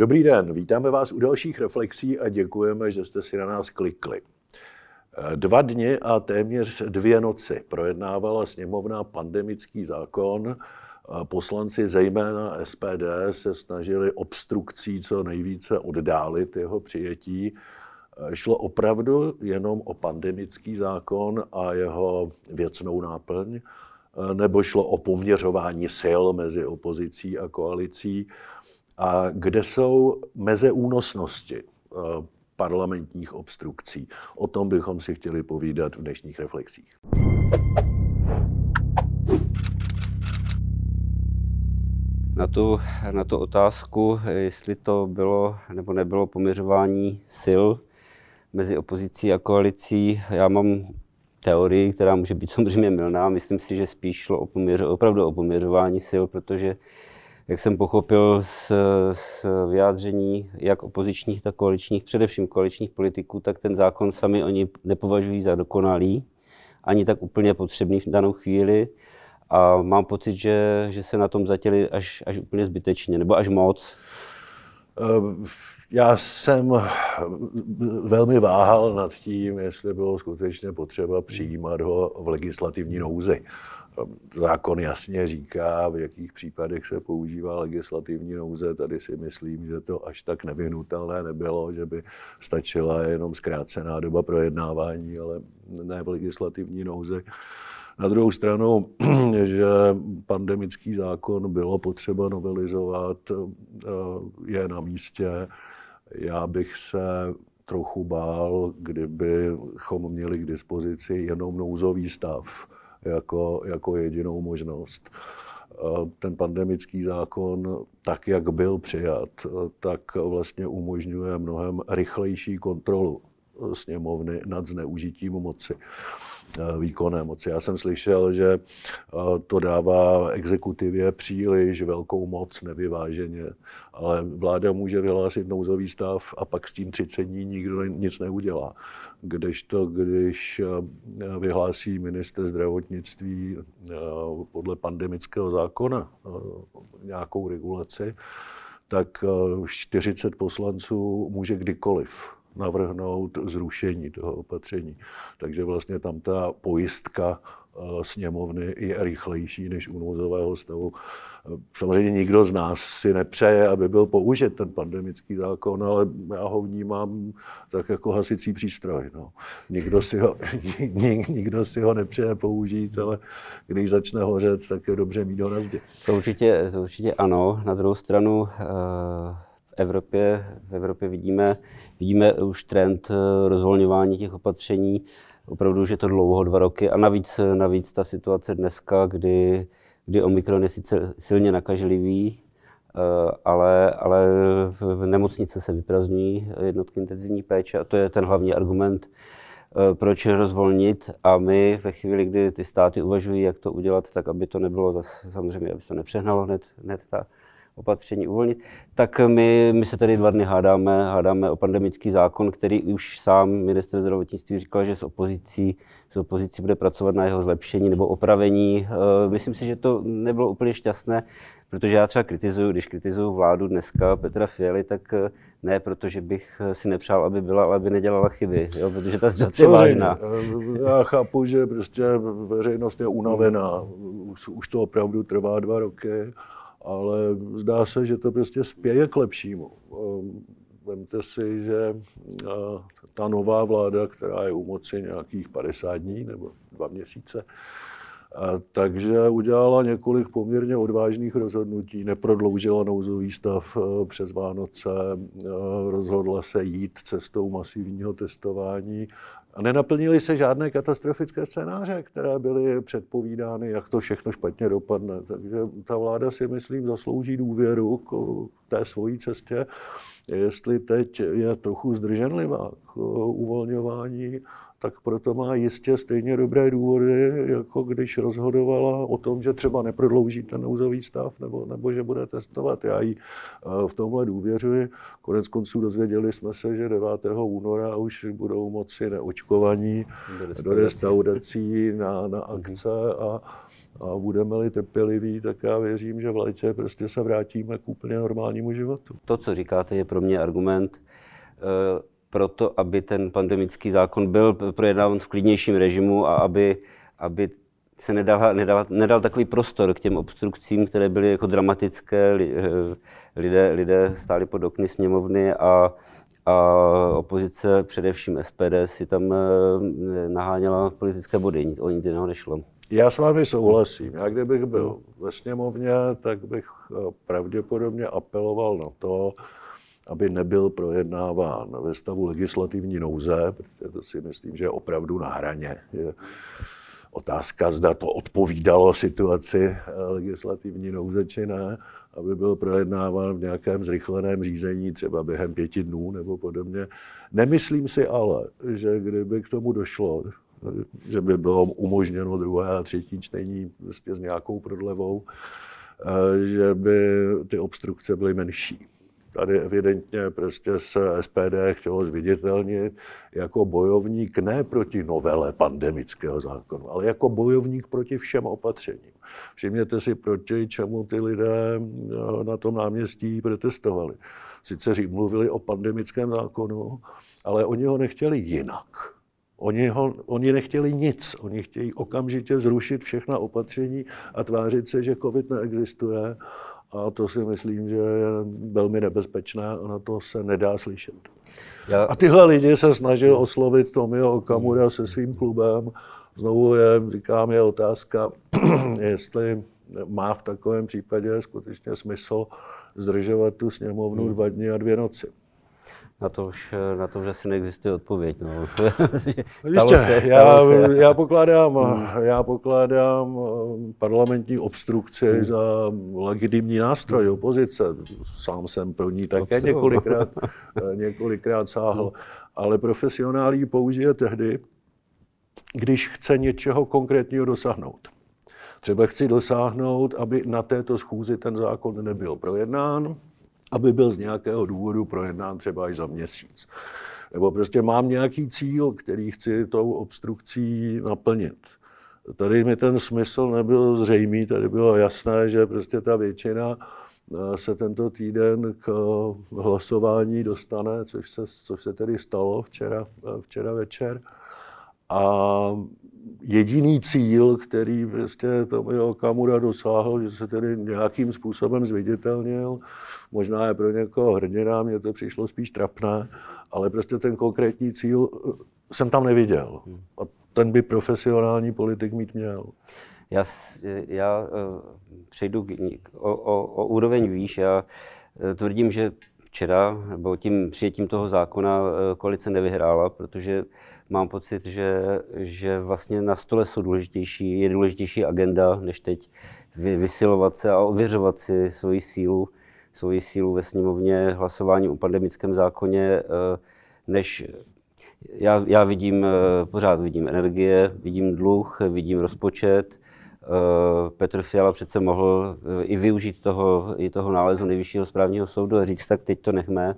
Dobrý den, vítáme vás u dalších reflexí a děkujeme, že jste si na nás klikli. Dva dny a téměř dvě noci projednávala sněmovna pandemický zákon. Poslanci, zejména SPD, se snažili obstrukcí co nejvíce oddálit jeho přijetí. Šlo opravdu jenom o pandemický zákon a jeho věcnou náplň, nebo šlo o poměřování sil mezi opozicí a koalicí a kde jsou meze únosnosti eh, parlamentních obstrukcí. O tom bychom si chtěli povídat v dnešních reflexích. Na tu, na tu otázku, jestli to bylo nebo nebylo poměřování sil mezi opozicí a koalicí, já mám teorii, která může být samozřejmě milná. Myslím si, že spíš šlo o poměř, opravdu o poměřování sil, protože jak jsem pochopil z, z vyjádření jak opozičních, tak koaličních, především koaličních politiků, tak ten zákon sami oni nepovažují za dokonalý, ani tak úplně potřebný v danou chvíli. A mám pocit, že, že se na tom zatěli až, až úplně zbytečně, nebo až moc. Já jsem velmi váhal nad tím, jestli bylo skutečně potřeba přijímat ho v legislativní nouzi. Zákon jasně říká, v jakých případech se používá legislativní nouze. Tady si myslím, že to až tak nevyhnutelné nebylo, že by stačila jenom zkrácená doba projednávání, ale ne v legislativní nouze. Na druhou stranu, že pandemický zákon bylo potřeba novelizovat, je na místě. Já bych se trochu bál, kdybychom měli k dispozici jenom nouzový stav jako, jako jedinou možnost. Ten pandemický zákon, tak jak byl přijat, tak vlastně umožňuje mnohem rychlejší kontrolu sněmovny nad zneužitím moci. Eh, výkonné moci. Já jsem slyšel, že eh, to dává exekutivě příliš velkou moc nevyváženě, ale vláda může vyhlásit nouzový stav a pak s tím 30 dní nikdo nic neudělá. Kdežto, když eh, vyhlásí minister zdravotnictví podle pandemického zákona nějakou regulaci, tak 40 poslanců může kdykoliv navrhnout zrušení toho opatření. Takže vlastně tam ta pojistka eh, sněmovny je rychlejší než u nouzového stavu. Samozřejmě nikdo z nás si nepřeje, aby byl použit ten pandemický zákon, ale já ho vnímám tak jako hasicí přístroj. No. Nikdo, si ho, nikdo si ho nepřeje použít, ale když začne hořet, tak je dobře mít ho na zdi. To určitě, to určitě ano. Na druhou stranu eh, Evropě, v Evropě vidíme, vidíme už trend eh, rozvolňování těch opatření. Opravdu už je to dlouho, dva roky. A navíc, navíc ta situace dneska, kdy, kdy Omikron je sice silně nakažlivý, eh, ale, ale v nemocnice se vyprazňují jednotky intenzivní péče a to je ten hlavní argument, eh, proč rozvolnit. A my ve chvíli, kdy ty státy uvažují, jak to udělat, tak aby to nebylo zase, samozřejmě, aby se to nepřehnalo hned, hned ta opatření uvolnit, tak my, my se tady dva dny hádáme, hádáme o pandemický zákon, který už sám minister zdravotnictví říkal, že s opozicí, s opozicí bude pracovat na jeho zlepšení nebo opravení. Eh, myslím si, že to nebylo úplně šťastné, protože já třeba kritizuju, když kritizuju vládu dneska Petra Fialy, tak eh, ne protože bych si nepřál, aby byla, ale aby nedělala chyby, jo, protože ta situace je vážná. Eh, já chápu, že prostě veřejnost je unavená, už, už to opravdu trvá dva roky ale zdá se, že to prostě spěje k lepšímu. Ehm, vemte si, že ta nová vláda, která je u moci nějakých 50 dní nebo dva měsíce, takže udělala několik poměrně odvážných rozhodnutí. Neprodloužila nouzový stav e, přes Vánoce, rozhodla se jít cestou masivního testování a nenaplnily se žádné katastrofické scénáře, které byly předpovídány, jak to všechno špatně dopadne. Takže ta vláda si, myslím, zaslouží důvěru k té svojí cestě. Jestli teď je trochu zdrženlivá k uvolňování, tak proto má jistě stejně dobré důvody, jako když rozhodovala o tom, že třeba neprodlouží ten nouzový stav, nebo, nebo že bude testovat. Já jí eh, v tomhle důvěřuji. Konec konců dozvěděli jsme se, že 9. února už budou moci neočkovaní do restaurací na, na akce a, a budeme-li trpěliví, tak já věřím, že v létě prostě se vrátíme k úplně normálnímu životu. To, co říkáte, je pro mě argument, eh, pro to, aby ten pandemický zákon byl projednáván v klidnějším režimu a aby, aby se nedal, nedal, nedal takový prostor k těm obstrukcím, které byly jako dramatické. Eh, lidé, lidé stáli pod okny sněmovny a, a opozice, především SPD, si tam eh, naháněla politické body. O nic jiného nešlo. Já s vámi souhlasím. Já kdybych byl ve sněmovně, tak bych eh, pravděpodobně apeloval na to, aby nebyl projednáván ve stavu legislativní nouze, protože to si myslím, že je opravdu na hraně. Je otázka, zda to odpovídalo situaci eh, legislativní nouze či ne, aby byl projednáván v nějakém zrychleném řízení, třeba během pěti dnů nebo podobně. Nemyslím si ale, že kdyby k tomu došlo, že by bylo umožněno druhé a třetí čtení prostě s nějakou prodlevou, eh, že by ty obstrukce byly menší. Tady evidentně prostě se SPD chtělo zviditelnit jako bojovník ne proti novele pandemického zákonu, ale jako bojovník proti všem opatřením. Všimněte si, proti čemu ty lidé eh, na tom náměstí protestovali. Sice mluvili o pandemickém zákonu, ale oni ho nechtěli jinak. Oni, ho, oni nechtěli nic, oni chtějí okamžitě zrušit všechna opatření a tvářit se, že COVID neexistuje a to si myslím, že je velmi nebezpečné a na to se nedá slyšet. Já... A tyhle lidi se snažil oslovit Tomio Okamura se svým klubem. Znovu je, říkám, je otázka, jestli má v takovém případě skutečně smysl zdržovat tu sněmovnu hmm. dva dny a dvě noci na to už, na to už asi neexistuje odpověď. No. stalo se, stalo já, se. já, pokládám, hmm. já pokládám eh, parlamentní obstrukci hmm. za legitimní nástroj hmm. opozice. Sám jsem pro ní také několikrát, eh, několikrát sáhl. Hmm. Ale profesionál ji použije tehdy, když chce něčeho konkrétního dosáhnout. Třeba chci dosáhnout, aby na této schůzi ten zákon nebyl projednán, aby byl z nějakého důvodu projednán třeba až za měsíc. Nebo prostě mám nějaký cíl, který chci tou obstrukcí naplnit. Tady mi ten smysl nebyl zřejmý, tady bylo jasné, že prostě ta většina eh, se tento týden k hlasování dostane, což se, což se tedy stalo včera, eh, včera večer. A jediný cíl, který prostě Tomio Okamura dosáhl, že se tedy nějakým způsobem zviditelnil, možná je pro někoho hrdina, mně to přišlo spíš trapné, ale prostě ten konkrétní cíl eh, jsem tam neviděl. A ten by profesionální politik mít měl. Já, já uh, přejdu o, o, o úroveň výš. Já uh, tvrdím, že včera, nebo tím přijetím toho zákona koalice nevyhrála, protože mám pocit, že, že vlastně na stole jsou důležitější, je důležitější agenda, než teď vysilovat se a ověřovat si svoji sílu, svoji sílu ve sněmovně hlasování o pandemickém zákoně, eh, než já, já vidím, eh, pořád vidím energie, vidím dluh, vidím rozpočet. Eh, Petr Fiala přece mohl i využít toho, i toho nálezu nejvyššího správního soudu a říct, tak teď to nechme,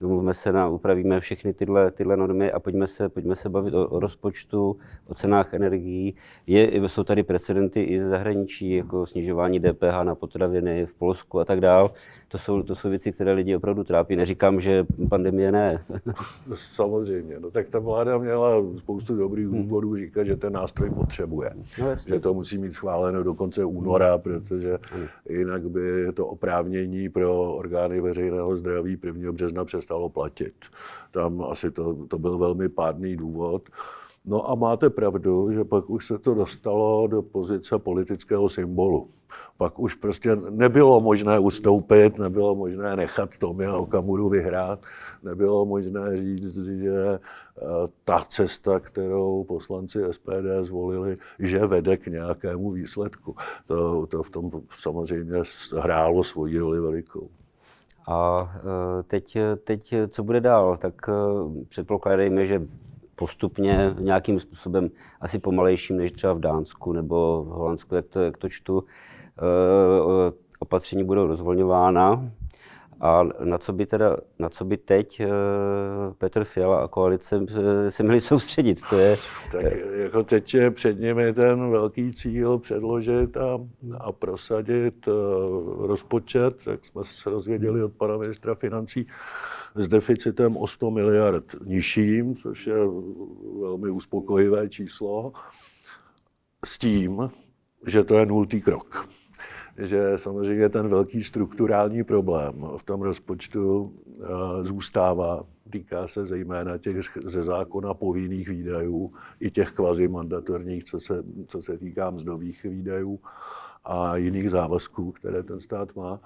domluvme se na, upravíme všechny tyhle, tyhle normy a pojďme se, pojďme se bavit o, o rozpočtu, o cenách energií. Je, jsou tady precedenty i z zahraničí, jako snižování DPH na potraviny v Polsku a tak dále. To jsou, to jsou věci, které lidi opravdu trápí. Neříkám, že pandemie ne. Samozřejmě. No, tak ta vláda měla spoustu dobrých hmm. důvodů říkat, že ten nástroj potřebuje. No, že to musí mít schváleno do konce února, protože hmm. jinak by to oprávnění pro orgány veřejného zdraví 1. března přestalo platit. Tam asi to, to byl velmi pádný důvod. No a máte pravdu, že pak už se to dostalo do pozice politického symbolu. Pak už prostě nebylo možné ustoupit, nebylo možné nechat Tomia Okamuru vyhrát, nebylo možné říct, že eh, ta cesta, kterou poslanci SPD zvolili, že vede k nějakému výsledku. To, to v tom samozřejmě hrálo svoji roli velikou. A eh, teď, teď co bude dál? Tak eh, předpokládejme, že postupně nějakým způsobem asi pomalejším než třeba v Dánsku nebo v Holandsku, jak to, jak to čtu, opatření budou rozvolňována. A na co by teda, na co by teď uh, Petr Fiala a koalice uh, se měli soustředit? To je... Tak jako teď je před nimi ten velký cíl předložit a, a prosadit uh, rozpočet, jak jsme se rozvěděli od pana ministra financí, s deficitem o 100 miliard nižším, což je velmi uspokojivé číslo, s tím, že to je nultý krok že samozřejmě ten velký strukturální problém v tom rozpočtu eh, zůstává. Týká se zejména těch ze zákona povinných výdajů i těch kvazimandatorních, co se, co se týká mzdových výdajů a jiných závazků, které ten stát má.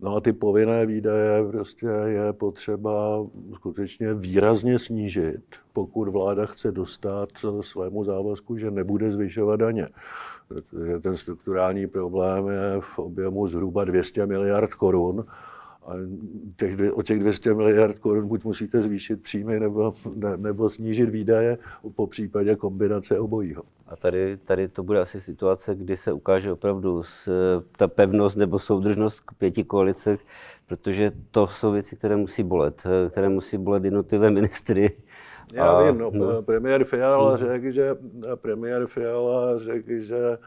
No a ty povinné výdaje prostě je potřeba skutečně výrazně snížit, pokud vláda chce dostat svému závazku, že nebude zvyšovat daně protože ten strukturální problém je v objemu zhruba 200 miliard korun. A těch, o těch 200 miliard korun buď musíte zvýšit příjmy nebo, ne, nebo snížit výdaje, po případě kombinace obojího. A tady, tady to bude asi situace, kdy se ukáže opravdu ta pevnost nebo soudržnost k pěti koalice, protože to jsou věci, které musí bolet, které musí bolet jednotlivé ministry já a, vím, no, no. premiér Fiala no. řekl, že premiér Fiala řekl, že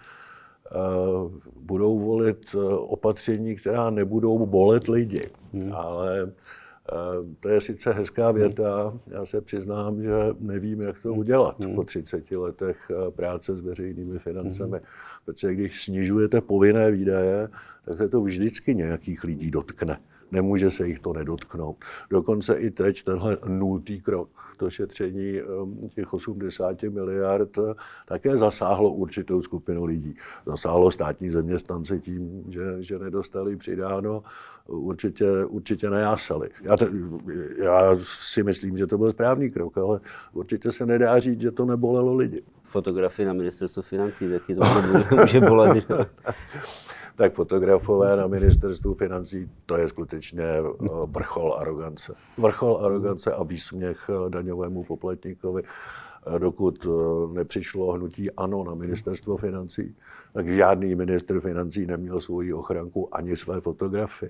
budou volit uh, opatření, která nebudou bolet lidi. Hmm. Ale uh, to je sice hezká věta, já se přiznám, že nevím, jak to udělat hmm. po 30 letech práce s veřejnými financemi, hmm. protože když snižujete povinné výdaje, tak se to vždycky nějakých lidí dotkne nemůže se jich to nedotknout. Dokonce i teď tenhle nultý krok, to šetření um, těch 80 miliard, také zasáhlo určitou skupinu lidí. Zasáhlo státní zaměstnance tím, že, že nedostali přidáno, určitě, určitě nejásali. Já, te, já si myslím, že to byl správný krok, ale určitě se nedá říct, že to nebolelo lidi. Fotografii na ministerstvu financí, taky to může bolet. tak fotografové na ministerstvu financí, to je skutečně eh, vrchol arogance. Vrchol arogance a výsměch eh, daňovému poplatníkovi. Eh, dokud nepřišlo hnutí ANO na ministerstvo financí, tak žádný minister financí neměl svoji ochranku ani své fotografy.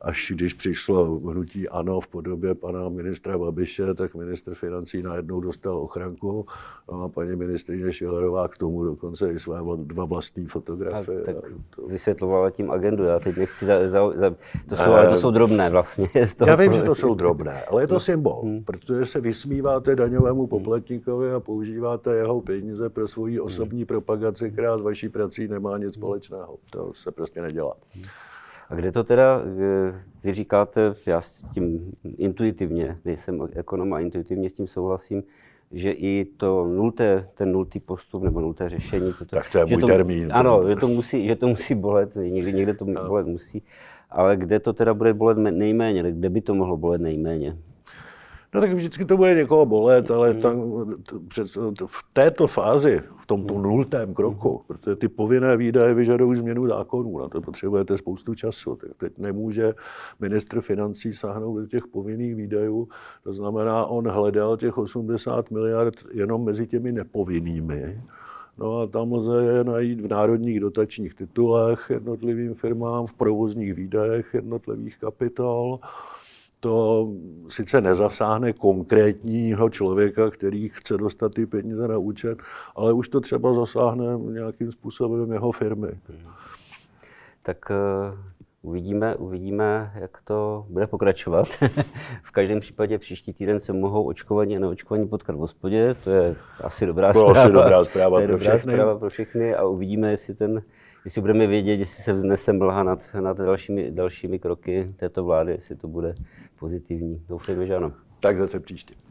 Až když přišlo hnutí ANO v podobě pana ministra Babiše, tak minister financí najednou dostal ochranku a paní ministrině Šilerová k tomu dokonce i své dva vlastní fotografie. tak to... vysvětlovala tím agendu, já teď nechci za, za, za to, jsou, ale to jsou drobné vlastně. Já vím, že to jsou drobné, ale je to symbol, hmm. protože se vysmíváte daňovému poplatníkovi a používáte jeho peníze pro svoji osobní propagaci, která z vaší prací nemá nic společného. To se prostě nedělá. A kde to teda, vy říkáte, já s tím intuitivně, nejsem ekonom a intuitivně s tím souhlasím, že i to nulté, ten nultý postup nebo nulté řešení. To, tak to je můj to, termín. Ano, že to, musí, že to musí bolet, někdy, někde to no. bolet musí. Ale kde to teda bude bolet nejméně, kde by to mohlo bolet nejméně? No tak vždycky to bude někoho bolet, ale hmm. tam, v této fázi, v tomto hmm. nultém kroku, hmm. protože ty povinné výdaje vyžadují změnu zákonů, na to potřebujete spoustu času. Tak teď nemůže ministr financí sáhnout do těch povinných výdajů, to znamená, on hledal těch 80 miliard jenom mezi těmi nepovinnými. No a tam lze je najít v národních dotačních titulech jednotlivým firmám, v provozních výdajech jednotlivých kapitol to sice nezasáhne konkrétního člověka, který chce dostat ty peníze na účet, ale už to třeba zasáhne nějakým způsobem jeho firmy. Tak uh, uvidíme, uvidíme, jak to bude pokračovat. v každém případě příští týden se mohou očkovaní a neočkovaní potkat v hospodě. To je asi dobrá to zpráva. Asi dobrá zpráva to je pro dobrá všechny. zpráva pro všechny a uvidíme, jestli ten jestli budeme vědět, jestli se vznese mlha nad, nad dalšími, dalšími kroky této vlády, jestli to bude pozitivní. Doufejme, že ano. Tak zase příště.